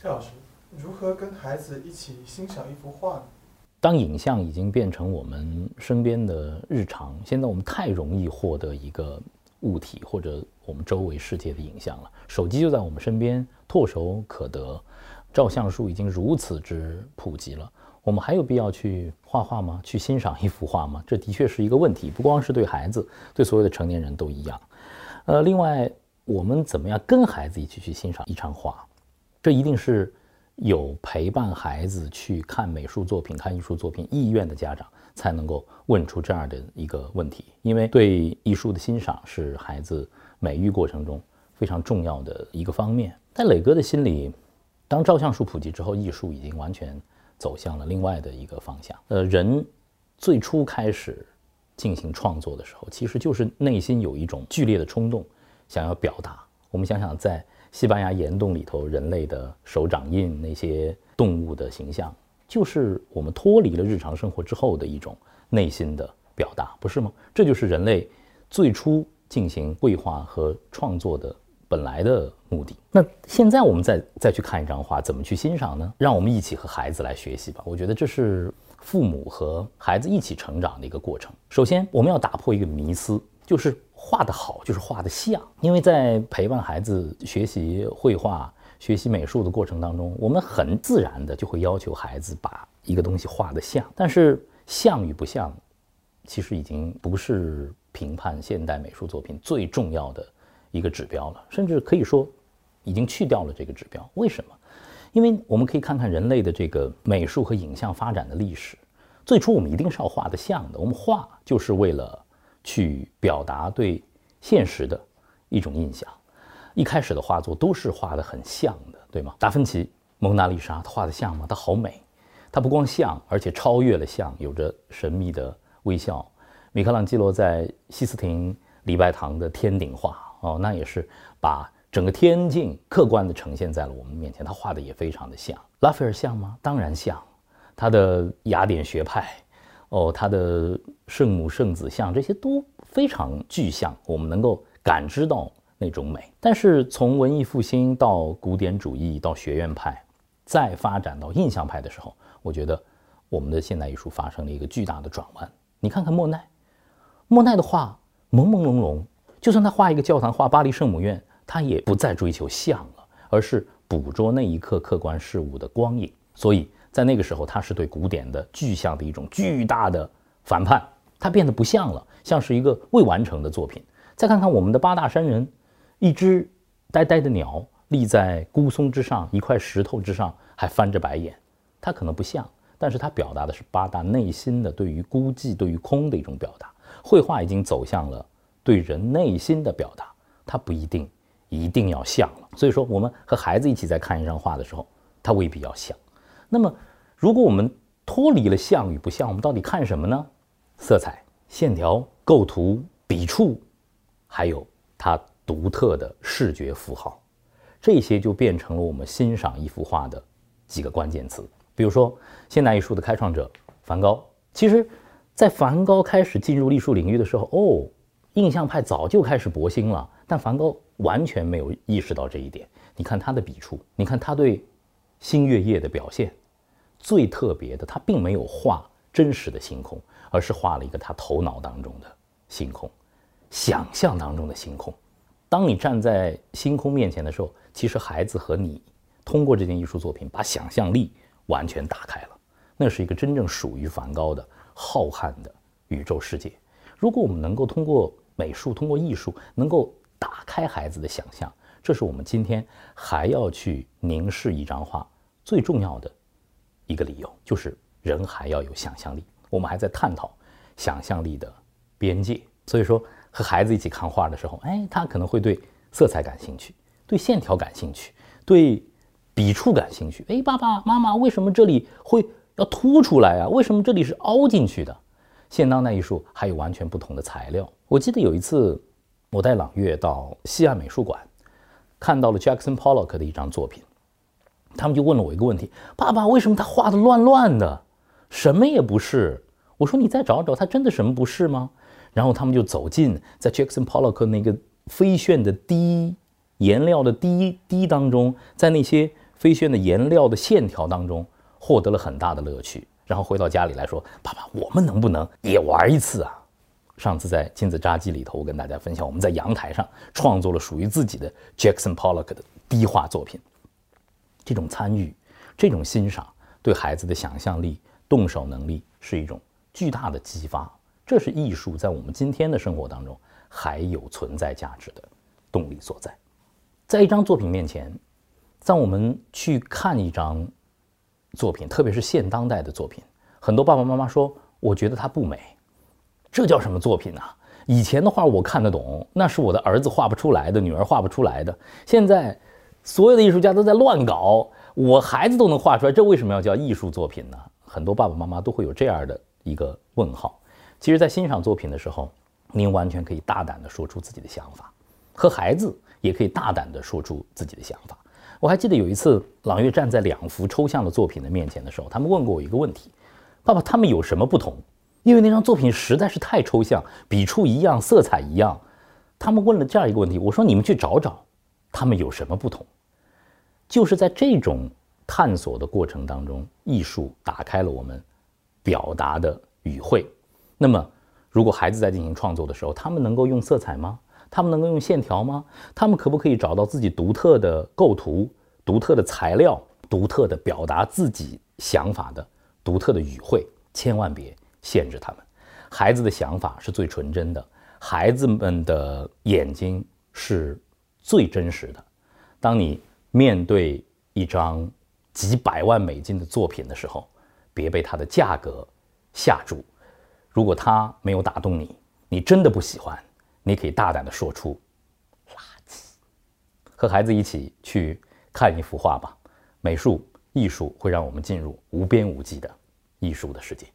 谢老师，如何跟孩子一起欣赏一幅画呢？当影像已经变成我们身边的日常，现在我们太容易获得一个物体或者我们周围世界的影像了。手机就在我们身边，唾手可得，照相术已经如此之普及了，我们还有必要去画画吗？去欣赏一幅画吗？这的确是一个问题，不光是对孩子，对所有的成年人都一样。呃，另外，我们怎么样跟孩子一起去欣赏一张画？这一定是有陪伴孩子去看美术作品、看艺术作品意愿的家长才能够问出这样的一个问题。因为对艺术的欣赏是孩子美育过程中非常重要的一个方面。在磊哥的心里，当照相术普及之后，艺术已经完全走向了另外的一个方向。呃，人最初开始进行创作的时候，其实就是内心有一种剧烈的冲动，想要表达。我们想想在。西班牙岩洞里头，人类的手掌印那些动物的形象，就是我们脱离了日常生活之后的一种内心的表达，不是吗？这就是人类最初进行绘画和创作的本来的目的。那现在我们再再去看一张画，怎么去欣赏呢？让我们一起和孩子来学习吧。我觉得这是父母和孩子一起成长的一个过程。首先，我们要打破一个迷思，就是。画得好就是画得像，因为在陪伴孩子学习绘画、学习美术的过程当中，我们很自然的就会要求孩子把一个东西画得像。但是像与不像，其实已经不是评判现代美术作品最重要的一个指标了，甚至可以说已经去掉了这个指标。为什么？因为我们可以看看人类的这个美术和影像发展的历史，最初我们一定是要画得像的，我们画就是为了。去表达对现实的一种印象。一开始的画作都是画的很像的，对吗？达芬奇《蒙娜丽莎》，他画的像吗？他好美，他不光像，而且超越了像，有着神秘的微笑。米开朗基罗在西斯廷礼拜堂的天顶画，哦，那也是把整个天境客观的呈现在了我们面前，他画的也非常的像。拉斐尔像吗？当然像，他的雅典学派。哦，他的圣母圣子像这些都非常具象，我们能够感知到那种美。但是从文艺复兴到古典主义到学院派，再发展到印象派的时候，我觉得我们的现代艺术发生了一个巨大的转弯。你看看莫奈，莫奈的画朦朦胧胧，就算他画一个教堂，画巴黎圣母院，他也不再追求像了，而是捕捉那一刻客观事物的光影。所以。在那个时候，它是对古典的具象的一种巨大的反叛，它变得不像了，像是一个未完成的作品。再看看我们的八大山人，一只呆呆的鸟立在孤松之上，一块石头之上，还翻着白眼，它可能不像，但是它表达的是八大内心的对于孤寂、对于空的一种表达。绘画已经走向了对人内心的表达，它不一定一定要像了。所以说，我们和孩子一起在看一张画的时候，它未必要像。那么，如果我们脱离了像与不像，我们到底看什么呢？色彩、线条、构图、笔触，还有它独特的视觉符号，这些就变成了我们欣赏一幅画的几个关键词。比如说，现代艺术的开创者梵高，其实，在梵高开始进入艺术领域的时候，哦，印象派早就开始博兴了，但梵高完全没有意识到这一点。你看他的笔触，你看他对星月夜的表现。最特别的，他并没有画真实的星空，而是画了一个他头脑当中的星空，想象当中的星空。当你站在星空面前的时候，其实孩子和你通过这件艺术作品，把想象力完全打开了。那是一个真正属于梵高的浩瀚的宇宙世界。如果我们能够通过美术、通过艺术，能够打开孩子的想象，这是我们今天还要去凝视一张画最重要的。一个理由就是人还要有想象力，我们还在探讨想象力的边界。所以说，和孩子一起看画的时候，哎，他可能会对色彩感兴趣，对线条感兴趣，对笔触感兴趣。哎，爸爸妈妈，为什么这里会要凸出来啊？为什么这里是凹进去的？现当代艺术还有完全不同的材料。我记得有一次，我带朗月到西岸美术馆，看到了 Jackson Pollock 的一张作品。他们就问了我一个问题：“爸爸，为什么他画的乱乱的，什么也不是？”我说：“你再找找，他真的什么不是吗？”然后他们就走进在 Jackson Pollock 那个飞旋的滴颜料的滴滴当中，在那些飞旋的颜料的线条当中获得了很大的乐趣，然后回到家里来说：“爸爸，我们能不能也玩一次啊？”上次在亲子扎记里头，我跟大家分享，我们在阳台上创作了属于自己的 Jackson Pollock 的低画作品。这种参与，这种欣赏，对孩子的想象力、动手能力是一种巨大的激发。这是艺术在我们今天的生活当中还有存在价值的动力所在。在一张作品面前，当我们去看一张作品，特别是现当代的作品，很多爸爸妈妈说：“我觉得它不美。”这叫什么作品啊？以前的画我看得懂，那是我的儿子画不出来的，女儿画不出来的。现在所有的艺术家都在乱搞，我孩子都能画出来，这为什么要叫艺术作品呢？很多爸爸妈妈都会有这样的一个问号。其实，在欣赏作品的时候，您完全可以大胆地说出自己的想法，和孩子也可以大胆地说出自己的想法。我还记得有一次，朗月站在两幅抽象的作品的面前的时候，他们问过我一个问题：“爸爸，他们有什么不同？”因为那张作品实在是太抽象，笔触一样，色彩一样。他们问了这样一个问题，我说：“你们去找找，他们有什么不同？”就是在这种探索的过程当中，艺术打开了我们表达的语汇。那么，如果孩子在进行创作的时候，他们能够用色彩吗？他们能够用线条吗？他们可不可以找到自己独特的构图、独特的材料、独特的表达自己想法的独特的语汇？千万别。限制他们，孩子的想法是最纯真的，孩子们的眼睛是最真实的。当你面对一张几百万美金的作品的时候，别被它的价格吓住。如果它没有打动你，你真的不喜欢，你可以大胆的说出“垃圾”。和孩子一起去看一幅画吧，美术艺术会让我们进入无边无际的艺术的世界。